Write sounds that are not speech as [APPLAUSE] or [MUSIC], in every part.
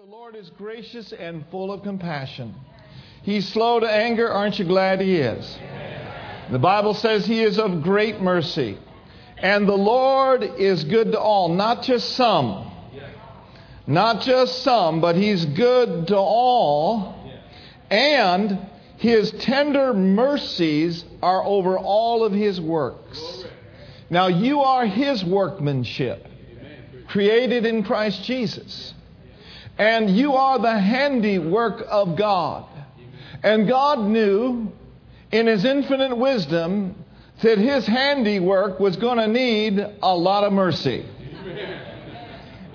The Lord is gracious and full of compassion. He's slow to anger. Aren't you glad He is? The Bible says He is of great mercy. And the Lord is good to all, not just some. Not just some, but He's good to all. And His tender mercies are over all of His works. Now, you are His workmanship, created in Christ Jesus. And you are the handiwork of God. And God knew in His infinite wisdom that His handiwork was going to need a lot of mercy.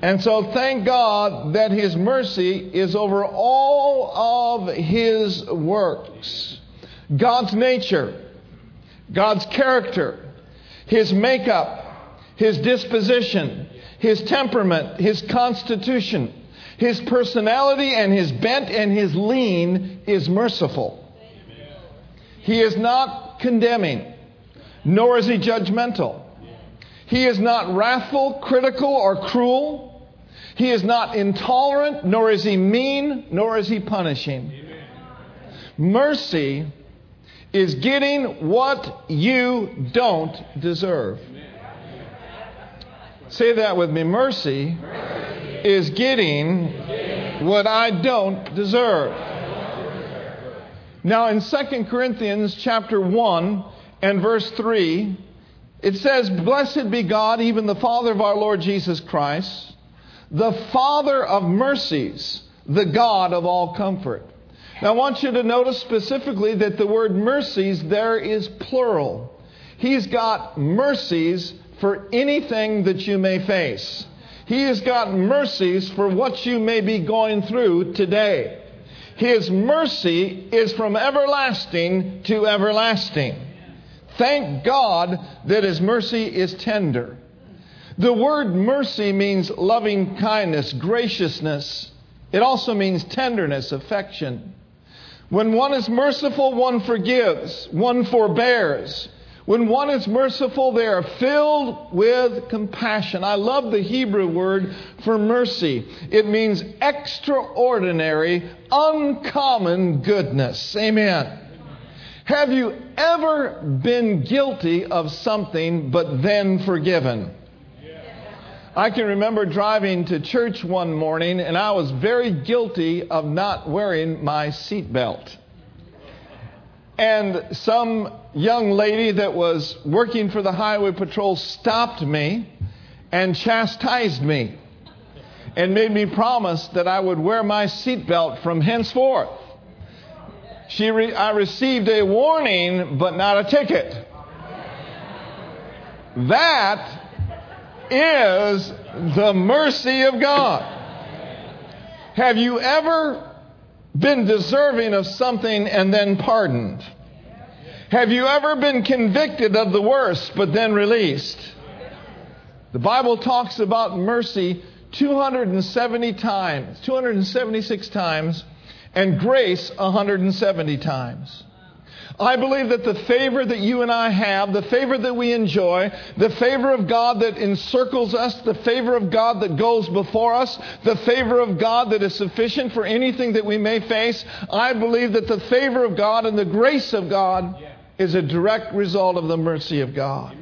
And so thank God that His mercy is over all of His works. God's nature, God's character, His makeup, His disposition, His temperament, His constitution, His personality and His bent and His lean is merciful. He is not condemning, nor is He judgmental. He is not wrathful, critical, or cruel. He is not intolerant, nor is he mean, nor is he punishing. Mercy is getting what you don't deserve. Say that with me. Mercy is getting what I don't deserve. Now in 2 Corinthians chapter 1 and verse 3, it says, Blessed be God, even the Father of our Lord Jesus Christ the Father of mercies, the God of all comfort. Now, I want you to notice specifically that the word mercies there is plural. He's got mercies for anything that you may face. He has got mercies for what you may be going through today. His mercy is from everlasting to everlasting. Thank God that His mercy is tender. The word mercy means loving kindness, graciousness. It also means tenderness, affection. When one is merciful, one forgives, one forbears. When one is merciful, they are filled with compassion. I love the Hebrew word for mercy. It means extraordinary, uncommon goodness. Amen. Have you ever been guilty of something but then forgiven? I can remember driving to church one morning and I was very guilty of not wearing my seatbelt. And some young lady that was working for the highway patrol stopped me and chastised me and made me promise that I would wear my seatbelt from henceforth. She re- I received a warning, but not a ticket. That is the mercy of God. Have you ever been deserving of something and then pardoned? Have you ever been convicted of the worst but then released? The Bible talks about mercy 270 times, 276 times, and grace 170 times. I believe that the favor that you and I have, the favor that we enjoy, the favor of God that encircles us, the favor of God that goes before us, the favor of God that is sufficient for anything that we may face, I believe that the favor of God and the grace of God is a direct result of the mercy of God.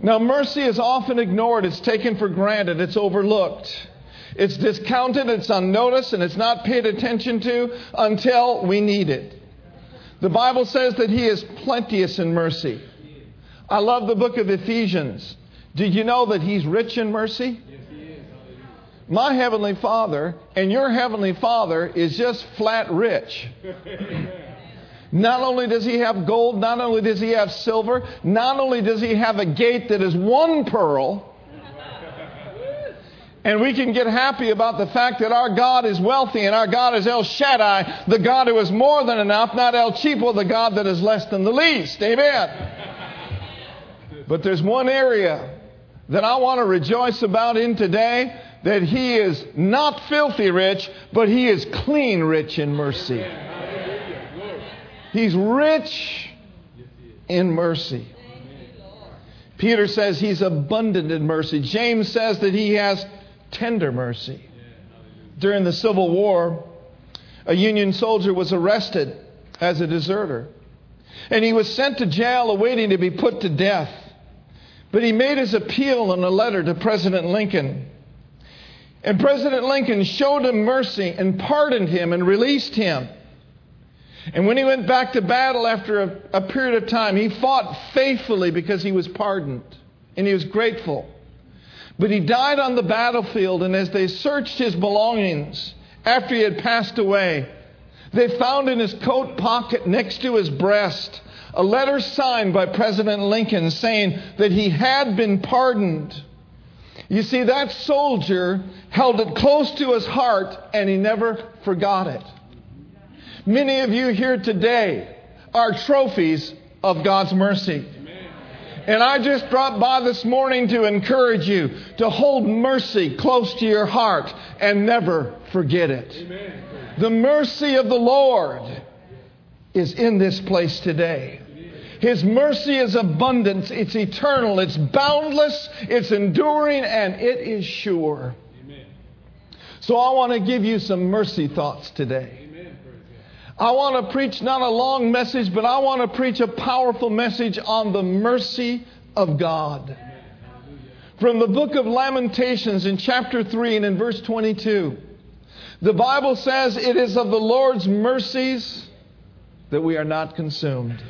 Now, mercy is often ignored, it's taken for granted, it's overlooked. It's discounted, it's unnoticed, and it's not paid attention to until we need it. The Bible says that He is plenteous in mercy. I love the book of Ephesians. Did you know that He's rich in mercy? My Heavenly Father and your Heavenly Father is just flat rich. [LAUGHS] Not only does he have gold, not only does he have silver, not only does he have a gate that is one pearl, and we can get happy about the fact that our God is wealthy and our God is El Shaddai, the God who is more than enough, not El Cheapo, the God that is less than the least. Amen. But there's one area that I want to rejoice about in today that He is not filthy rich, but He is clean rich in mercy. He's rich in mercy. Peter says he's abundant in mercy. James says that he has tender mercy. During the Civil War, a Union soldier was arrested as a deserter. And he was sent to jail awaiting to be put to death. But he made his appeal in a letter to President Lincoln. And President Lincoln showed him mercy and pardoned him and released him. And when he went back to battle after a, a, period of time, he fought faithfully because he was pardoned and he was grateful. But he died on the battlefield, and as they searched his belongings after he had passed away, they found in his coat pocket next to his breast a letter signed by President Lincoln saying that he had been pardoned. You see, that soldier held it close to his heart and he never forgot it. Many of you here today are trophies of God's mercy. And I just dropped by this morning to encourage you to hold mercy close to your heart and never forget it. Amen. The mercy of the Lord is in this place today. His mercy is abundant, it's eternal, it's boundless, it's enduring, and it is sure. Amen. So I want to give you some mercy thoughts today. I want to preach not a long message, but I want to preach a powerful message on the mercy of God. From the book of Lamentations in chapter 3 and in verse 22. The Bible says it is of the Lord's mercies that we are not consumed.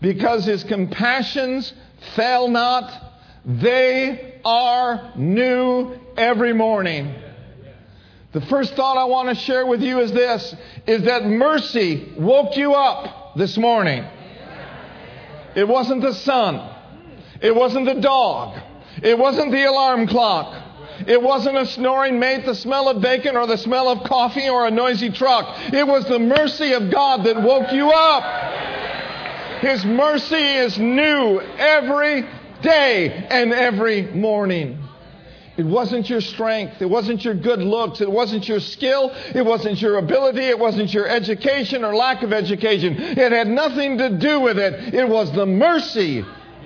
Because his compassions fail not, they are new every morning. The first thought I want to share with you is this is that mercy woke you up this morning. It wasn't the sun. It wasn't the dog. It wasn't the alarm clock. It wasn't a snoring mate, the smell of bacon, or the smell of coffee, or a noisy truck. It was the mercy of God that woke you up. His mercy is new every day and every morning. It wasn't your strength. It wasn't your good looks. It wasn't your skill. It wasn't your ability. It wasn't your education or lack of education. It had nothing to do with it. It was the mercy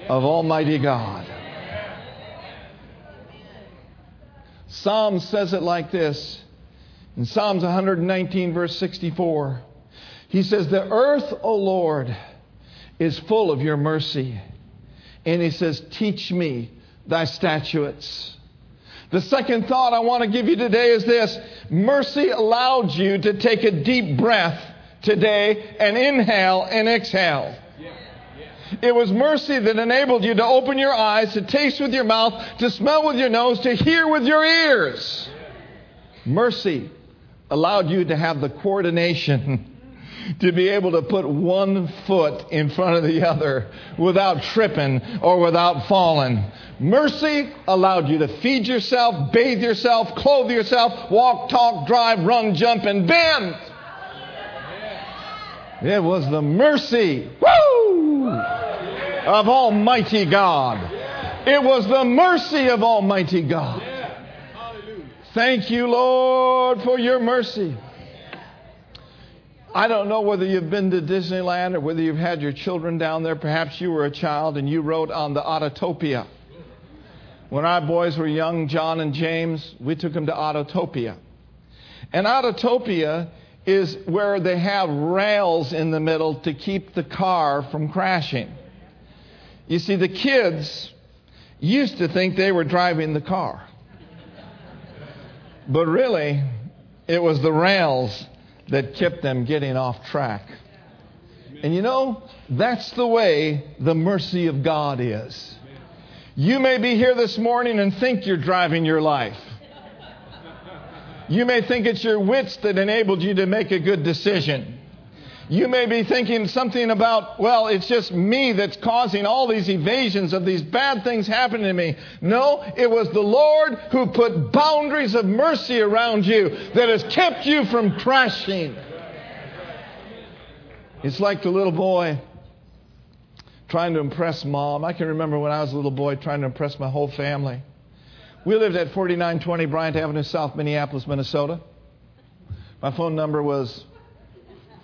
of Almighty God. Psalm says it like this in Psalms 119, verse 64. He says, The earth, O Lord, is full of your mercy. And he says, Teach me thy statutes. The second thought I want to give you today is this mercy allowed you to take a deep breath today and inhale and exhale. It was mercy that enabled you to open your eyes, to taste with your mouth, to smell with your nose, to hear with your ears. Mercy allowed you to have the coordination to be able to put one foot in front of the other without tripping or without falling. Mercy allowed you to feed yourself, bathe yourself, clothe yourself, walk, talk, drive, run, jump, and bend. It was the mercy. Woo! of Almighty God. It was the mercy of Almighty God. Thank you, Lord, for your mercy. I don't know whether you've been to Disneyland or whether you've had your children down there. Perhaps you were a child and you rode on the Autotopia. When our boys were young, John and James, we took them to Autotopia. And Autotopia is where they have rails in the middle to keep the car from crashing. You see, the kids used to think they were driving the car. But really, it was the rails that kept them getting off track. And you know, that's the way the mercy of God is. You may be here this morning and think you're driving your life. You may think it's your wits that enabled you to make a good decision. You may be thinking something about, well, it's just me that's causing all these evasions of these bad things happening to me. No, it was the Lord who put boundaries of mercy around you that has kept you from crashing. It's like the little boy trying to impress mom. I can remember when I was a little boy trying to impress my whole family. We lived at 4920 Bryant Avenue, South Minneapolis, Minnesota. My phone number was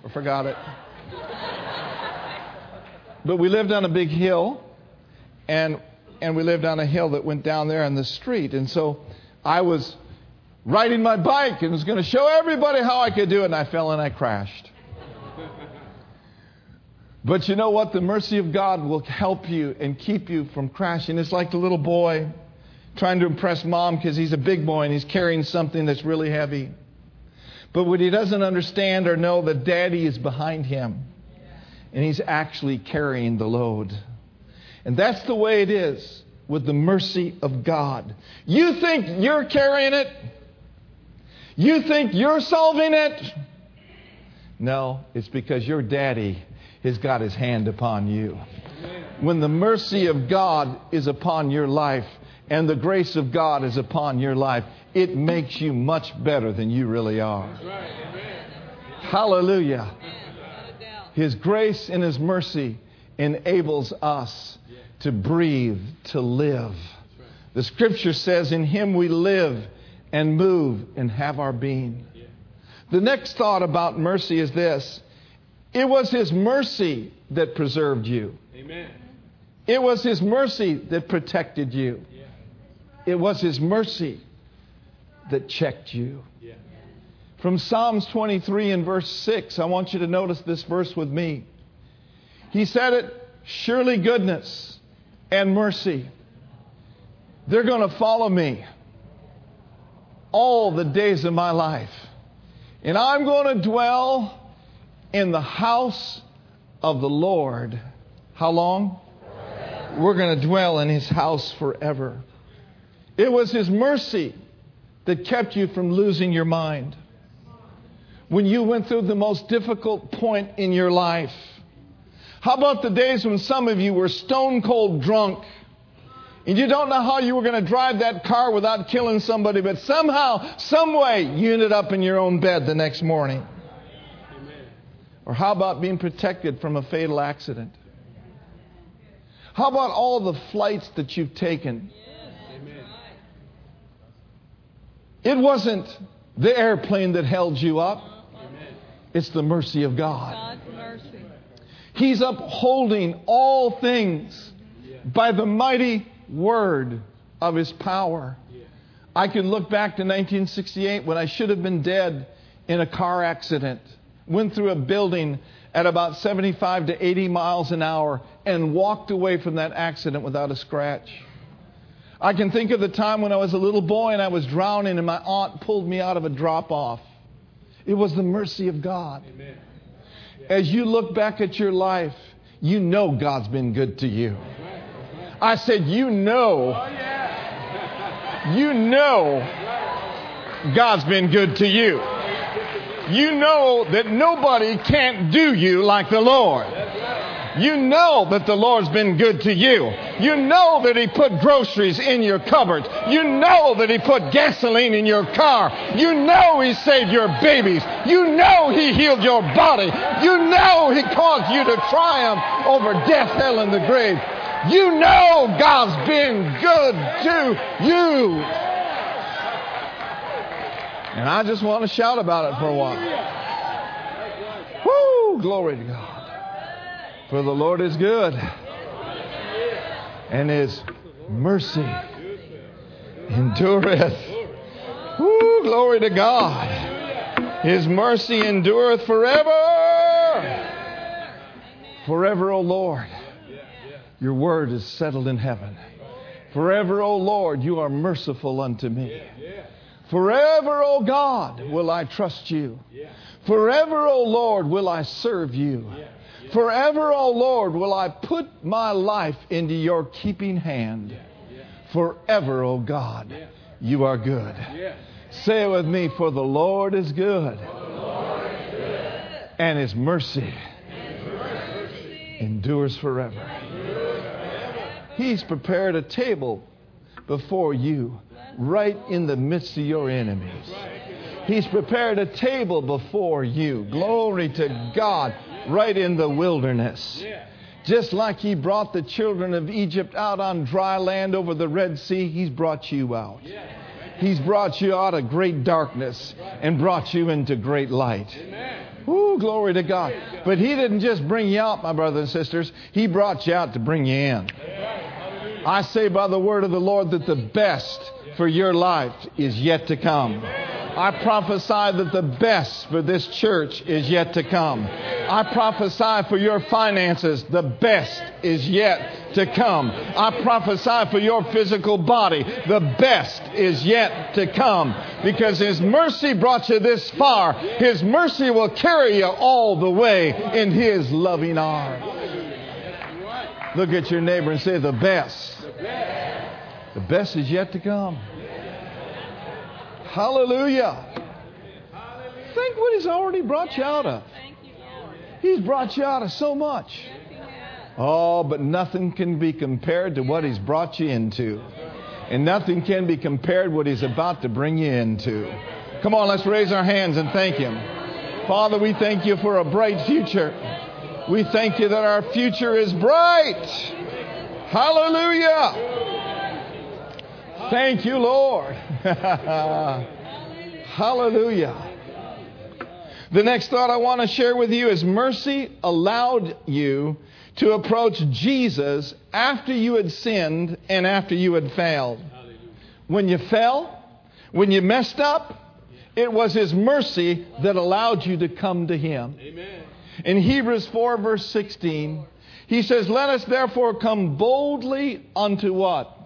I forgot it. but we lived on a big hill, and and we lived on a hill that went down there on the street. And so I was riding my bike and was going to show everybody how I could do it, and I fell and I crashed. But you know what? The mercy of God will help you and keep you from crashing. It's like the little boy trying to impress mom because he's a big boy and he's carrying something that's really heavy. But what he doesn't understand or know that daddy is behind him and he's actually carrying the load. And that's the way it is with the mercy of God. You think you're carrying it? You think you're solving it? No, it's because your daddy has got his hand upon you. When the mercy of God is upon your life and the grace of God is upon your life, it makes you much better than you really are. Hallelujah. His grace and His mercy enables us to breathe, to live. The scripture says, In Him we live and move and have our being. The next thought about mercy is this it was His mercy that preserved you. Amen. It was His mercy that protected you. It was His mercy that checked you. From Psalms 23 and verse 6, I want you to notice this verse with me. He said it surely goodness and mercy, they're going to follow me all the days of my life. And I'm going to dwell in the house of the Lord. How long? Forever. We're going to dwell in his house forever. It was his mercy that kept you from losing your mind. When you went through the most difficult point in your life. How about the days when some of you were stone cold drunk and you don't know how you were going to drive that car without killing somebody, but somehow, some way, you ended up in your own bed the next morning? Or how about being protected from a fatal accident? How about all the flights that you've taken? It wasn't the airplane that held you up. It's the mercy of God. He's upholding all things by the mighty word of His power. I can look back to 1968 when I should have been dead in a car accident went through a building at about 75 to 80 miles an hour and walked away from that accident without a scratch. I can think of the time when I was a little boy and I was drowning and my aunt pulled me out of a drop off. It was the mercy of God. Amen. As you look back at your life, you know God's been good to you. I said, You know. Oh, you know God's been good to you you know that nobody can't do you like the Lord. You know that the Lord's been good to you. You know that He put groceries in your cupboard. You know that He put gasoline in your car. You know He saved your babies. You know He healed your body. You know He caused you to triumph over death, hell, and the grave. You know God's been good to you. And I just want to shout about it for a while. Woo! Glory to God. For the Lord is good. And his mercy endureth. Woo! Glory to God. His mercy endureth forever. Forever, O Lord. Your word is settled in heaven. Forever, O Lord, you are merciful unto me. Forever, O God, will I trust you. Forever, O Lord, will I serve you. Forever, O Lord, will I put my life into your keeping hand. Forever, O God, you are good. Say it with me, for the Lord is good. And his mercy endures forever. He's prepared a table before you right in the midst of your enemies. He's prepared a table before you. Glory to God, right in the wilderness. Just like He brought the children of Egypt out on dry land over the Red Sea, He's brought you out. He's brought you out of great darkness and brought you into great light. Ooh, glory to God. But He didn't just bring you out, my brothers and sisters. He brought you out to bring you in. I say by the word of the Lord that the best for your life is yet to come. I prophesy that the best for this church is yet to come. I prophesy for your finances, the best is yet to come. I prophesy for your physical body, the best is yet to come. Because His mercy brought you this far, His mercy will carry you all the way in His loving arms. Look at your neighbor and say, The best. The best is yet to come. Hallelujah. Think what He's already brought you out of. He's brought you out of so much. Oh, but nothing can be compared to what He's brought you into. And nothing can be compared what He's about to bring you into. Come on, let's raise our hands and thank Him. Father, we thank you for a bright future. We thank you that our future is bright. Hallelujah. Thank you, Lord. [LAUGHS] Hallelujah. The next thought I want to share with you is mercy allowed you to approach Jesus after you had sinned and after you had failed. When you fell, when you messed up, it was His mercy that allowed you to come to Him. In Hebrews 4, verse 16, he says, Let us therefore come boldly unto what?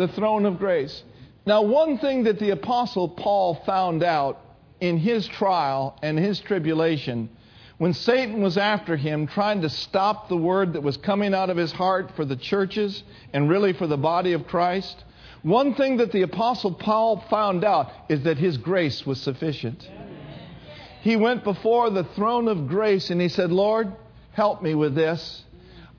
The throne of grace. Now, one thing that the Apostle Paul found out in his trial and his tribulation, when Satan was after him, trying to stop the word that was coming out of his heart for the churches and really for the body of Christ, one thing that the Apostle Paul found out is that his grace was sufficient. He went before the throne of grace and he said, Lord, help me with this.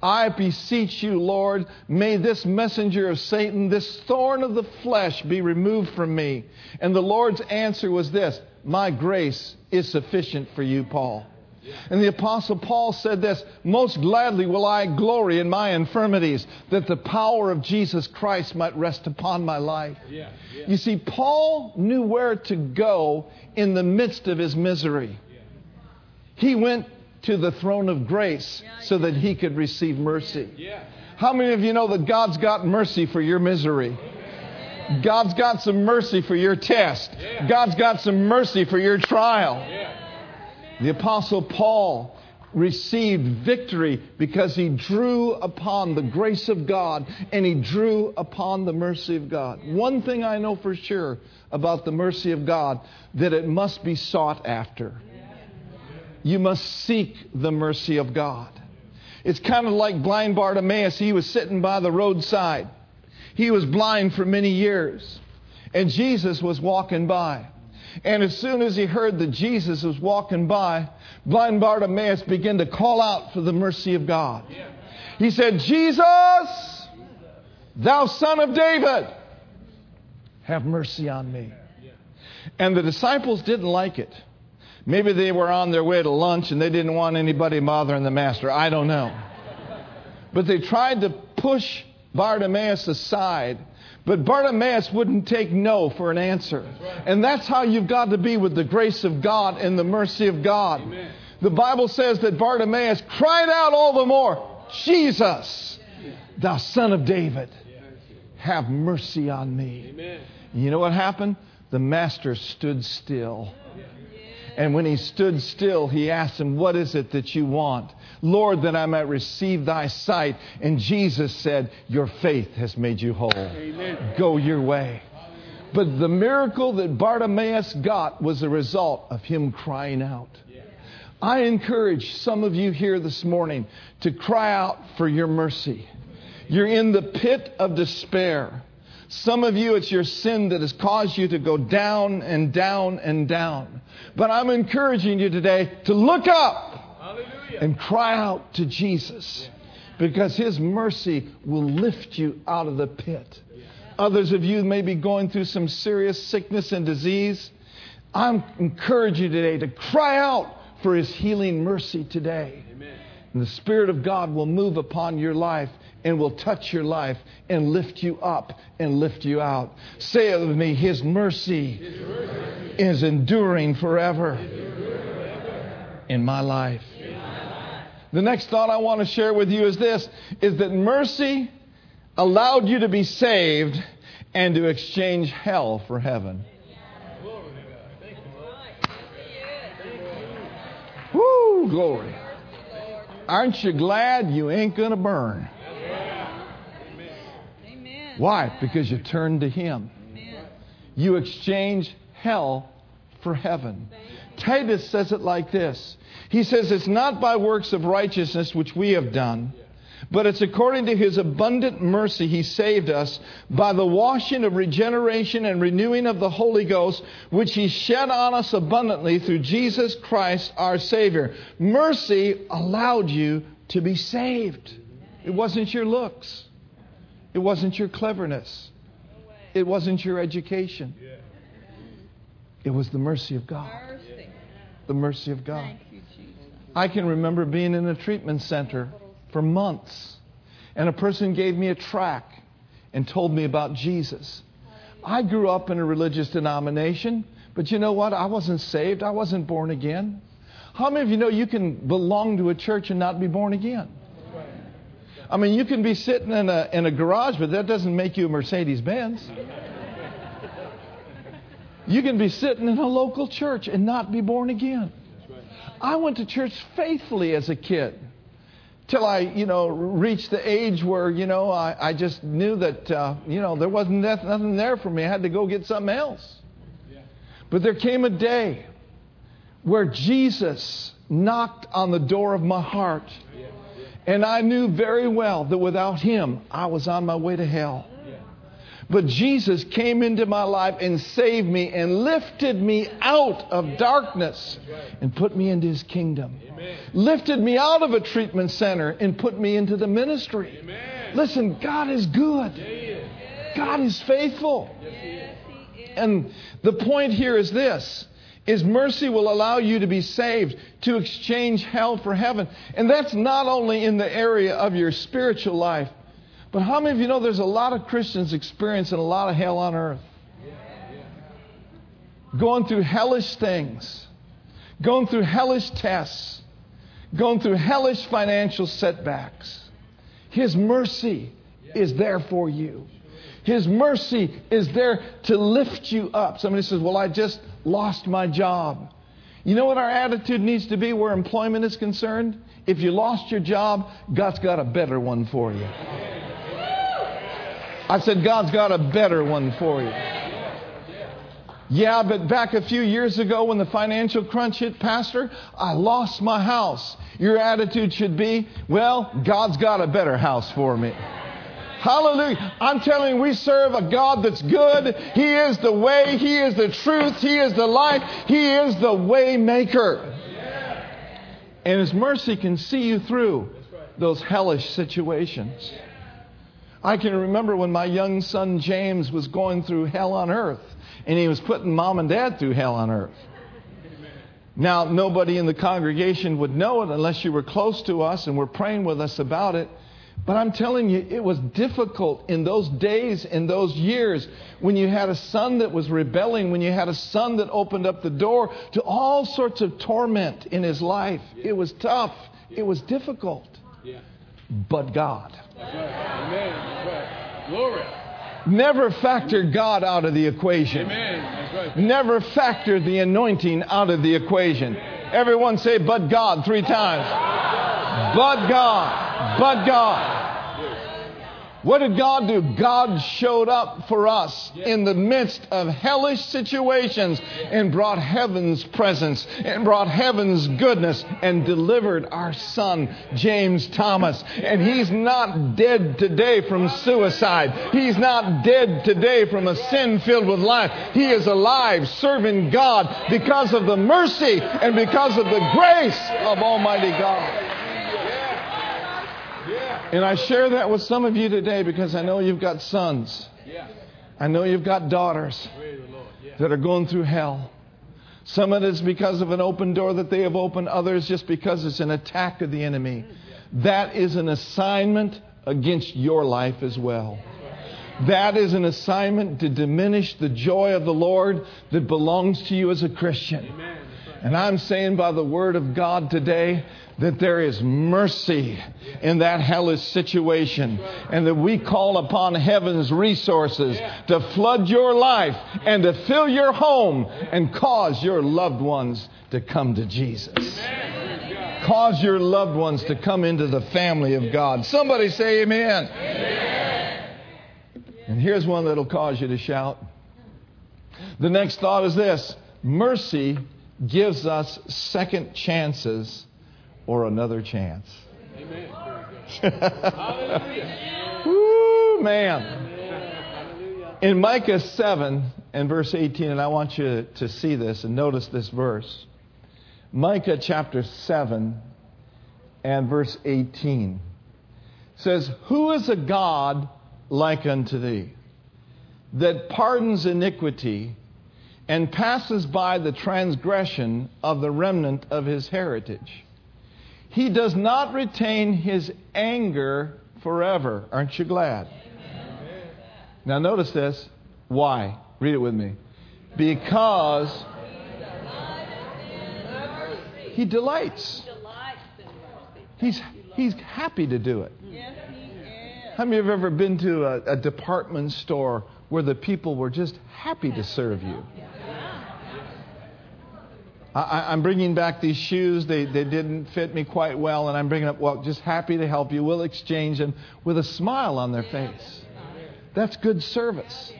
I beseech you, Lord, may this messenger of Satan, this thorn of the flesh, be removed from me. And the Lord's answer was this My grace is sufficient for you, Paul. And the Apostle Paul said this Most gladly will I glory in my infirmities, that the power of Jesus Christ might rest upon my life. Yeah, yeah. You see, Paul knew where to go in the midst of his misery. He went to the throne of grace so that he could receive mercy. How many of you know that God's got mercy for your misery? God's got some mercy for your test. God's got some mercy for your trial. The Apostle Paul received victory because he drew upon the grace of God and he drew upon the mercy of God. One thing I know for sure about the mercy of God that it must be sought after you must seek the mercy of God. It's kind of like blind Bartimaeus. He was sitting by the roadside. He was blind for many years. And Jesus was walking by. And as soon as he heard that Jesus was walking by, blind Bartimaeus began to call out for the mercy of God. He said, Jesus, thou son of David, have mercy on me. And the disciples didn't like it. Maybe they were on their way to lunch and they didn't want anybody bothering the master. I don't know. But they tried to push Bartimaeus aside. But Bartimaeus wouldn't take no for an answer. And that's how you've got to be with the grace of God and the mercy of God. Amen. The Bible says that Bartimaeus cried out all the more, Jesus, thou son of David, have mercy on me. Amen. You know what happened? The master stood still and when he stood still, he asked him, What is it that you want? Lord, that I might receive thy sight. And Jesus said, Your faith has made you whole. Amen. Go your way. But the miracle that Bartimaeus got was a result of him crying out. I encourage some of you here this morning to cry out for your mercy. You're in the pit of despair. Some of you, it's your sin that has caused you to go down and down and down. But I'm encouraging you today to look up Hallelujah. and cry out to Jesus because His mercy will lift you out of the pit. Others of you may be going through some serious sickness and disease. I'm encouraging you today to cry out for His healing mercy today. Amen. And the Spirit of God will move upon your life and will touch your life and lift you up and lift you out. Say it with me His mercy, His mercy. is enduring forever, in my life. The next thought I want to share with you is this is that mercy allowed you to be saved and to exchange hell for heaven. Woo, glory. Aren't you glad you ain't going to burn? Why? Because you turn to Him. You exchange hell for heaven. Titus says it like this He says, It's not by works of righteousness which we have done but it's according to his abundant mercy he saved us by the washing of regeneration and renewing of the Holy Ghost, which he shed on us abundantly through Jesus Christ our Savior. Mercy allowed you to be saved. It wasn't your looks, it wasn't your cleverness, it wasn't your education. It was the mercy of God. The mercy of God. I can remember being in a treatment center for months. And a person gave me a tract and told me about Jesus. I grew up in a religious denomination, but you know what? I wasn't saved. I wasn't born again. How many of you know you can belong to a church and not be born again? I mean, you can be sitting in a, in a garage, but that doesn't make you a Mercedes Benz. You can be sitting in a local church and not be born again. I went to church faithfully as a kid till I, you know, reached the age where, you know, I, I just knew that, uh, you know, there wasn't nothing there for me. I had to go get something else. But there came a day where Jesus knocked on the door of my heart. And I knew very well that without him, I was on my way to hell. But Jesus came into my life and saved me and lifted me out of darkness and put me into his kingdom. Lifted me out of a treatment center and put me into the ministry. Listen, God is good. God is faithful. And the point here is this is mercy will allow you to be saved, to exchange hell for heaven. And that's not only in the area of your spiritual life, but how many of you know there's a lot of Christians experiencing a lot of hell on earth? Going through hellish things, going through hellish tests, going through hellish financial setbacks. His mercy is there for you. His mercy is there to lift you up. Somebody says, Well, I just lost my job. You know what our attitude needs to be where employment is concerned? If you lost your job, God's got a better one for you. I said, God's got a better one for you. Yeah, but back a few years ago when the financial crunch hit, Pastor, I lost my house. Your attitude should be, well, God's got a better house for me. Hallelujah. I'm telling you, we serve a God that's good. He is the way. He is the truth. He is the life. He is the way maker. And His mercy can see you through those hellish situations. I can remember when my young son James was going through hell on earth, and he was putting mom and dad through hell on earth. Now, nobody in the congregation would know it unless you were close to us and were praying with us about it. But I'm telling you, it was difficult in those days, in those years, when you had a son that was rebelling, when you had a son that opened up the door to all sorts of torment in his life. It was tough, it was difficult. But God. Amen. Glory. Never factor God out of the equation. Right. Never factor the anointing out of the equation. Everyone say, but God, three times. But God. But God. What did God do? God showed up for us in the midst of hellish situations and brought heaven's presence and brought heaven's goodness and delivered our son, James Thomas. And he's not dead today from suicide. He's not dead today from a sin filled with life. He is alive serving God because of the mercy and because of the grace of Almighty God. And I share that with some of you today because I know you've got sons. I know you've got daughters that are going through hell. Some of it is because of an open door that they have opened, others just because it's an attack of the enemy. That is an assignment against your life as well. That is an assignment to diminish the joy of the Lord that belongs to you as a Christian. And I'm saying by the word of God today that there is mercy in that hellish situation and that we call upon heaven's resources to flood your life and to fill your home and cause your loved ones to come to Jesus. Cause your loved ones to come into the family of God. Somebody say amen. amen. And here's one that'll cause you to shout. The next thought is this mercy gives us second chances or another chance. Amen. [LAUGHS] Woo, man. In Micah 7 and verse 18, and I want you to see this and notice this verse. Micah chapter 7 and verse 18 says, Who is a God like unto thee, that pardons iniquity and passes by the transgression of the remnant of his heritage. He does not retain his anger forever. Aren't you glad? Amen. Now, notice this. Why? Read it with me. Because he delights. He's, he's happy to do it. How many of you have ever been to a, a department store where the people were just happy to serve you? I, am bringing back these shoes. They, they didn't fit me quite well, and I'm bringing up, well, just happy to help you. We'll exchange them with a smile on their face. That's good service.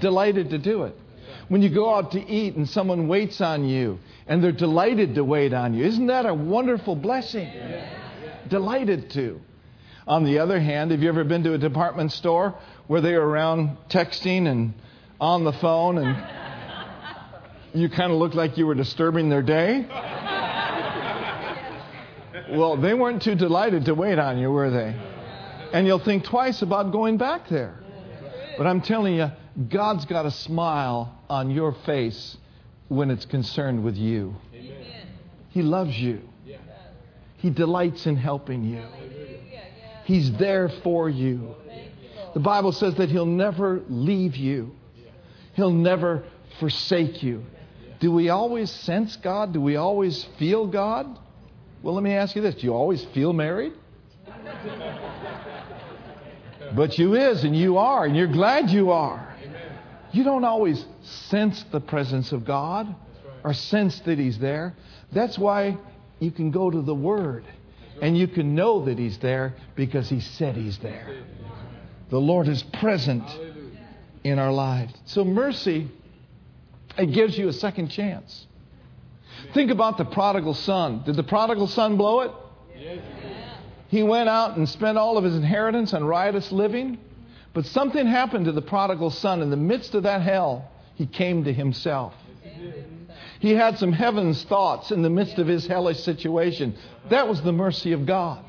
Delighted to do it. When you go out to eat and someone waits on you and they're delighted to wait on you, isn't that a wonderful blessing? Delighted to. On the other hand, have you ever been to a department store where they are around texting and on the phone and you kind of looked like you were disturbing their day. well, they weren't too delighted to wait on you, were they? And you'll think twice about going back there. But I'm telling you, God's got a smile on your face when it's concerned with you. He loves you. He delights in helping you. He's there for you. The Bible says that He'll never leave you, He'll never forsake you. Do we always sense God? Do we always feel God? Well, let me ask you this do you always feel married? but you is, and you are, and you're glad you are. You don't always sense the presence of God or sense that He's there. That's why you can go to the Word and you can know that He's there because He said He's there. The Lord is present in our lives. So, mercy it gives you a second chance. Think about the prodigal son. Did the prodigal son blow it? He went out and spent all of his inheritance on riotous living. But something happened to the prodigal son. In the midst of that hell, he came to himself. He had some heaven's thoughts in the midst of his hellish situation. That was the mercy of God.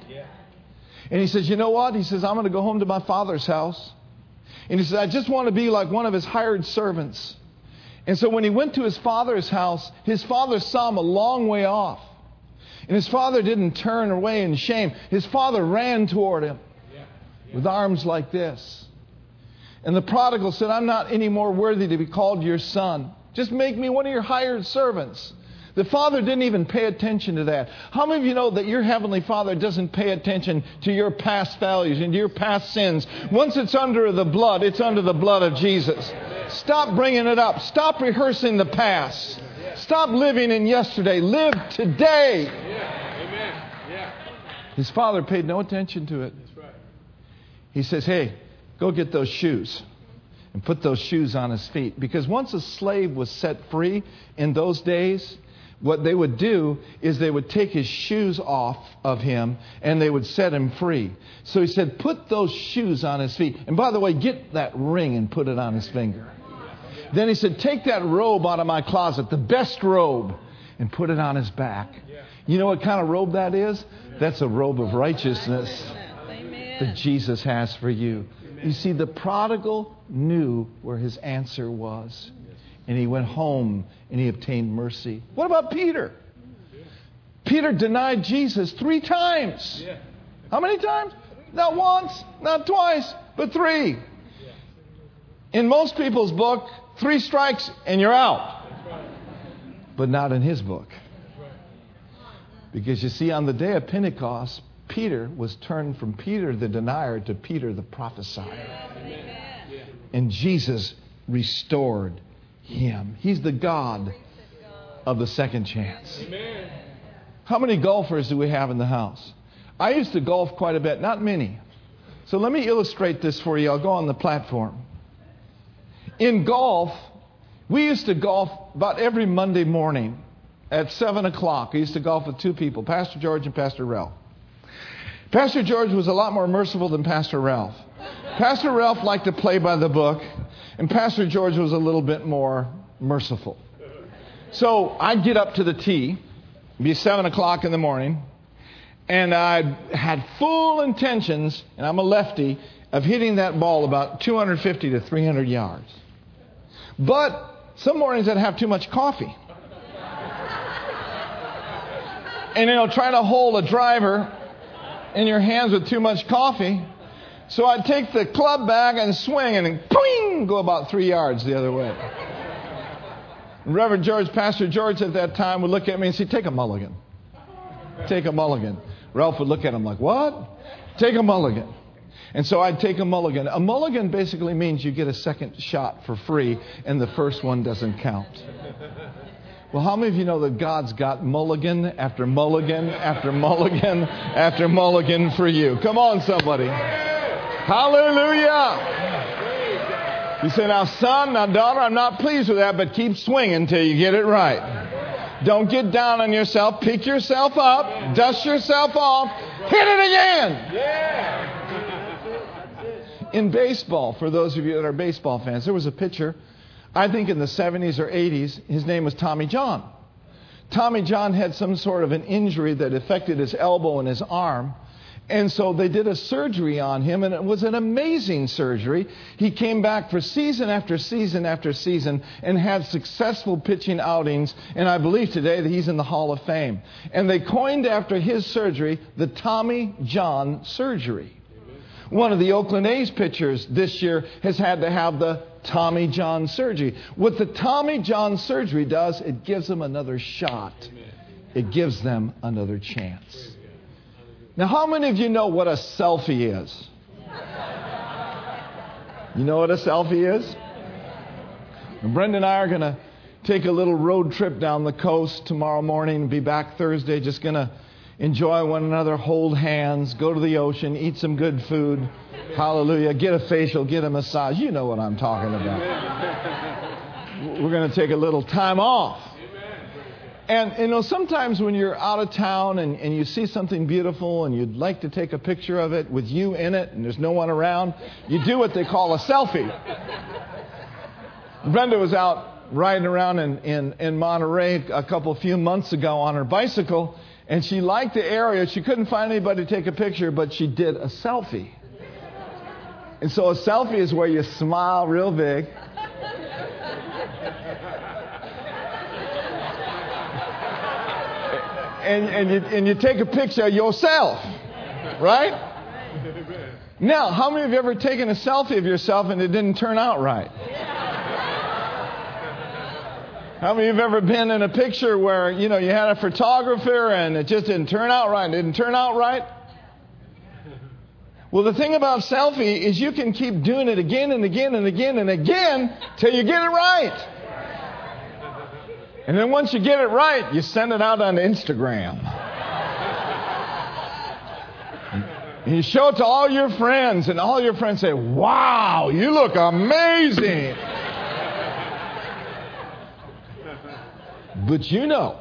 And he says, You know what? He says, I'm going to go home to my father's house. And he says, I just want to be like one of his hired servants. And so when he went to his father's house, his father saw him a long way off. And his father didn't turn away in shame. His father ran toward him with arms like this. And the prodigal said, I'm not any more worthy to be called your son. Just make me one of your hired servants. The Father didn't even pay attention to that. How many of you know that your Heavenly Father doesn't pay attention to your past values and your past sins? Once it's under the blood, it's under the blood of Jesus. Stop bringing it up. Stop rehearsing the past. Stop living in yesterday. Live today. His father paid no attention to it. He says, Hey, go get those shoes and put those shoes on his feet. Because once a slave was set free in those days, what they would do is they would take his shoes off of him and they would set him free. So he said, Put those shoes on his feet. And by the way, get that ring and put it on his finger. Then he said, Take that robe out of my closet, the best robe, and put it on his back. You know what kind of robe that is? That's a robe of righteousness that Jesus has for you. You see, the prodigal knew where his answer was. And he went home and he obtained mercy. What about Peter? Peter denied Jesus three times. How many times? Not once, not twice, but three. In most people's book, Three strikes and you're out. But not in his book. Because you see, on the day of Pentecost, Peter was turned from Peter the denier to Peter the prophesier. And Jesus restored him. He's the God of the second chance. How many golfers do we have in the house? I used to golf quite a bit, not many. So let me illustrate this for you. I'll go on the platform. In golf, we used to golf about every Monday morning at 7 o'clock. I used to golf with two people, Pastor George and Pastor Ralph. Pastor George was a lot more merciful than Pastor Ralph. Pastor Ralph liked to play by the book, and Pastor George was a little bit more merciful. So I'd get up to the tee, be 7 o'clock in the morning, and I had full intentions, and I'm a lefty, of hitting that ball about 250 to 300 yards. But some mornings I'd have too much coffee. And you know, trying to hold a driver in your hands with too much coffee. So I'd take the club back and swing and then go about three yards the other way. Reverend George, Pastor George at that time would look at me and say, Take a mulligan. Take a mulligan. Ralph would look at him like, What? Take a mulligan. And so I'd take a mulligan. A mulligan basically means you get a second shot for free and the first one doesn't count. Well, how many of you know that God's got mulligan after mulligan after mulligan after mulligan for you? Come on, somebody. Hallelujah. You say, now, son, now, daughter, I'm not pleased with that, but keep swinging until you get it right. Don't get down on yourself. Pick yourself up. Dust yourself off. Hit it again. In baseball, for those of you that are baseball fans, there was a pitcher, I think in the 70s or 80s, his name was Tommy John. Tommy John had some sort of an injury that affected his elbow and his arm. And so they did a surgery on him, and it was an amazing surgery. He came back for season after season after season and had successful pitching outings. And I believe today that he's in the Hall of Fame. And they coined after his surgery the Tommy John surgery. One of the Oakland A's pitchers this year has had to have the Tommy John surgery. What the Tommy John surgery does, it gives them another shot, it gives them another chance. Now, how many of you know what a selfie is? You know what a selfie is? And Brenda and I are going to take a little road trip down the coast tomorrow morning and be back Thursday. Just going to enjoy one another, hold hands, go to the ocean, eat some good food. Hallelujah. Get a facial, get a massage. You know what I'm talking about. We're going to take a little time off. And, you know, sometimes when you're out of town and, and you see something beautiful and you'd like to take a picture of it with you in it and there's no one around, you do what they call a selfie. Brenda was out riding around in, in, in Monterey a couple few months ago on her bicycle and she liked the area. She couldn't find anybody to take a picture, but she did a selfie. And so a selfie is where you smile real big. And, and, you, and you take a picture of yourself, right? Now, how many of you ever taken a selfie of yourself and it didn't turn out right? How many of you have ever been in a picture where, you know, you had a photographer and it just didn't turn out right? Didn't turn out right? Well, the thing about selfie is you can keep doing it again and again and again and again till you get it right. And then once you get it right, you send it out on Instagram. And you show it to all your friends, and all your friends say, Wow, you look amazing. But you know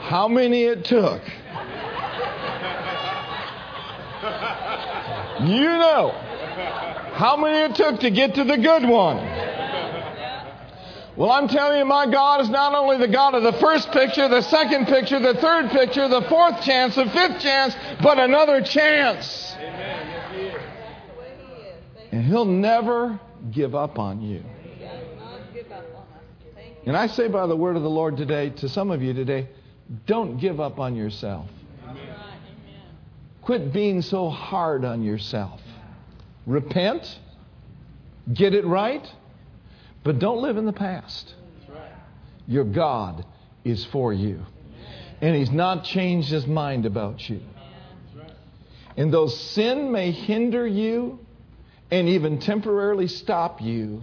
how many it took. You know how many it took to get to the good one. Well, I'm telling you, my God is not only the God of the first picture, the second picture, the third picture, the fourth chance, the fifth chance, but another chance. And He'll never give up on you. And I say by the word of the Lord today to some of you today, don't give up on yourself. Quit being so hard on yourself. Repent, get it right, but don't live in the past. Your God is for you. And He's not changed His mind about you. And though sin may hinder you and even temporarily stop you,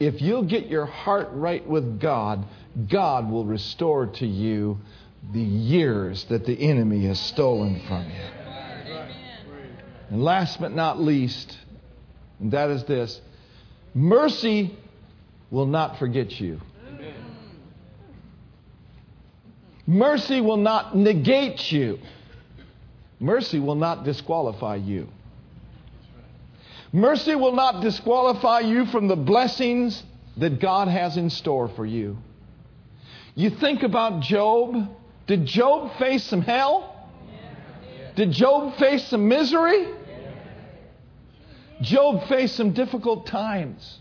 if you'll get your heart right with God, God will restore to you the years that the enemy has stolen from you. And last but not least, and that is this mercy will not forget you. Mercy will not negate you. Mercy will not disqualify you. Mercy will not disqualify you from the blessings that God has in store for you. You think about Job. Did Job face some hell? Did Job face some misery? Job faced some difficult times.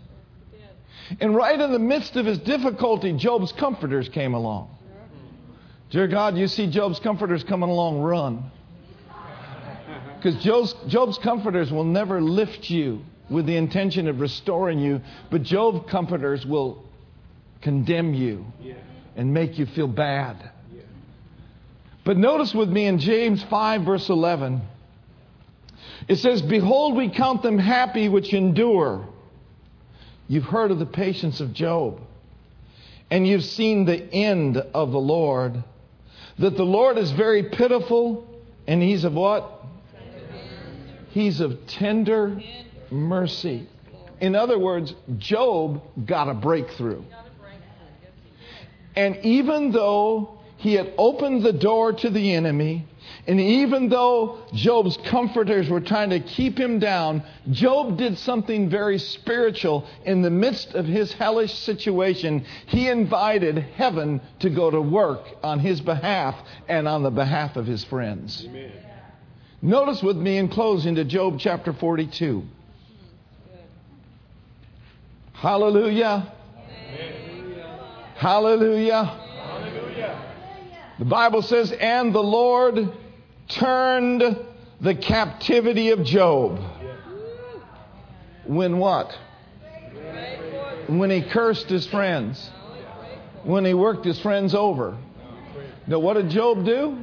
And right in the midst of his difficulty, Job's comforters came along. Dear God, you see Job's comforters coming along, run. Because Job's, Job's comforters will never lift you with the intention of restoring you, but Job's comforters will condemn you and make you feel bad. But notice with me in James 5, verse 11, it says, Behold, we count them happy which endure. You've heard of the patience of Job, and you've seen the end of the Lord. That the Lord is very pitiful, and he's of what? He's of tender mercy. In other words, Job got a breakthrough. And even though he had opened the door to the enemy, and even though Job's comforters were trying to keep him down, Job did something very spiritual in the midst of his hellish situation. He invited heaven to go to work on his behalf and on the behalf of his friends. Amen. Notice with me in closing to Job chapter 42. Hallelujah. Hallelujah. Hallelujah. The Bible says, and the Lord turned the captivity of Job. When what? When he cursed his friends. When he worked his friends over. Now, what did Job do?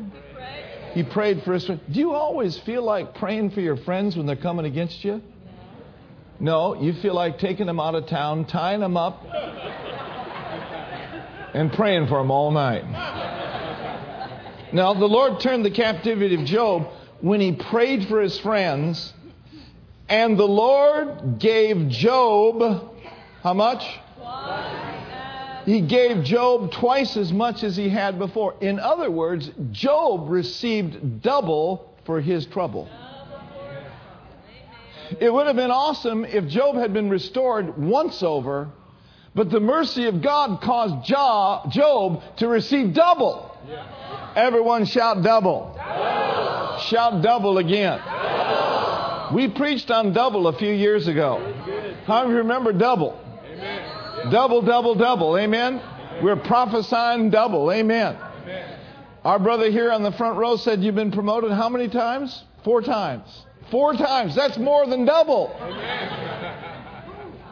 He prayed for his friends. Do you always feel like praying for your friends when they're coming against you? No, you feel like taking them out of town, tying them up, and praying for them all night. Now, the Lord turned the captivity of Job when he prayed for his friends, and the Lord gave Job how much? He gave Job twice as much as he had before. In other words, Job received double for his trouble. It would have been awesome if Job had been restored once over, but the mercy of God caused Job to receive double. Everyone shout double. double. Shout double again. Double. We preached on double a few years ago. How you remember double? Double, double, double. Amen. We're prophesying double. Amen. Our brother here on the front row said you've been promoted how many times? Four times. Four times. That's more than double.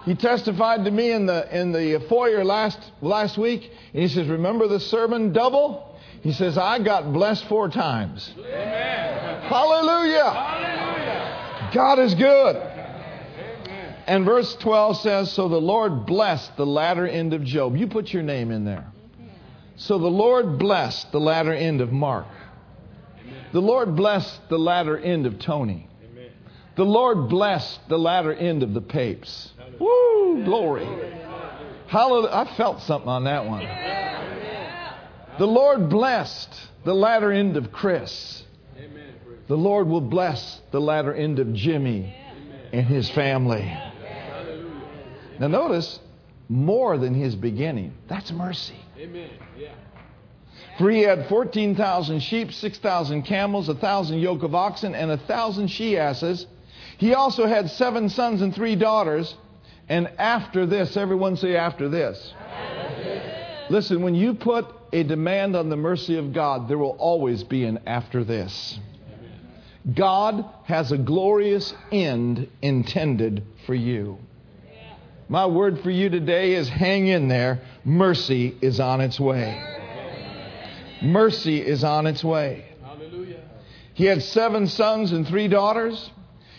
He testified to me in the in the foyer last last week, and he says, "Remember the sermon double?" He says, "I got blessed four times." Amen. Hallelujah. Hallelujah. God is good. Amen. And verse 12 says, So the Lord blessed the latter end of Job. You put your name in there. So the Lord blessed the latter end of Mark. The Lord blessed the latter end of Tony. The Lord blessed the latter end of the papes. Woo, glory. Hallelujah. I felt something on that one. The Lord blessed the latter end of Chris. The Lord will bless the latter end of Jimmy and his family. Now, notice, more than his beginning. That's mercy. Amen. For he had 14,000 sheep, 6,000 camels, a 1,000 yoke of oxen, and a 1,000 she asses. He also had seven sons and three daughters. And after this, everyone say, after this. Listen, when you put a demand on the mercy of God, there will always be an after this. God has a glorious end intended for you. My word for you today is hang in there. Mercy is on its way. Mercy is on its way. Hallelujah. He had seven sons and three daughters.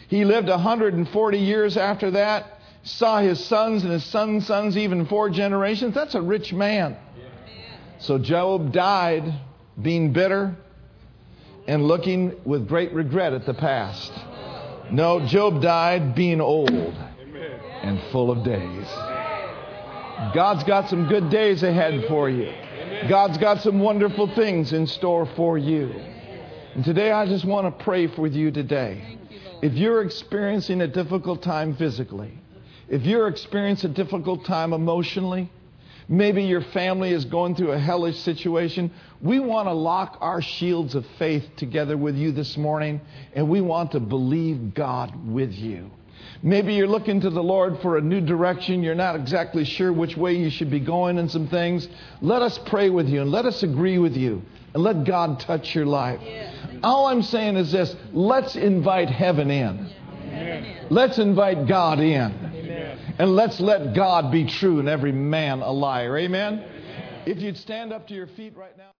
He lived 140 years after that, saw his sons and his sons' sons, even four generations. That's a rich man. So Job died being bitter and looking with great regret at the past. No, Job died being old and full of days. God's got some good days ahead for you. God's got some wonderful things in store for you. And today I just want to pray with you today. If you're experiencing a difficult time physically, if you're experiencing a difficult time emotionally, maybe your family is going through a hellish situation, we want to lock our shields of faith together with you this morning, and we want to believe God with you. Maybe you're looking to the Lord for a new direction. You're not exactly sure which way you should be going in some things. Let us pray with you and let us agree with you and let God touch your life. All I'm saying is this let's invite heaven in. Let's invite God in. And let's let God be true and every man a liar. Amen? If you'd stand up to your feet right now.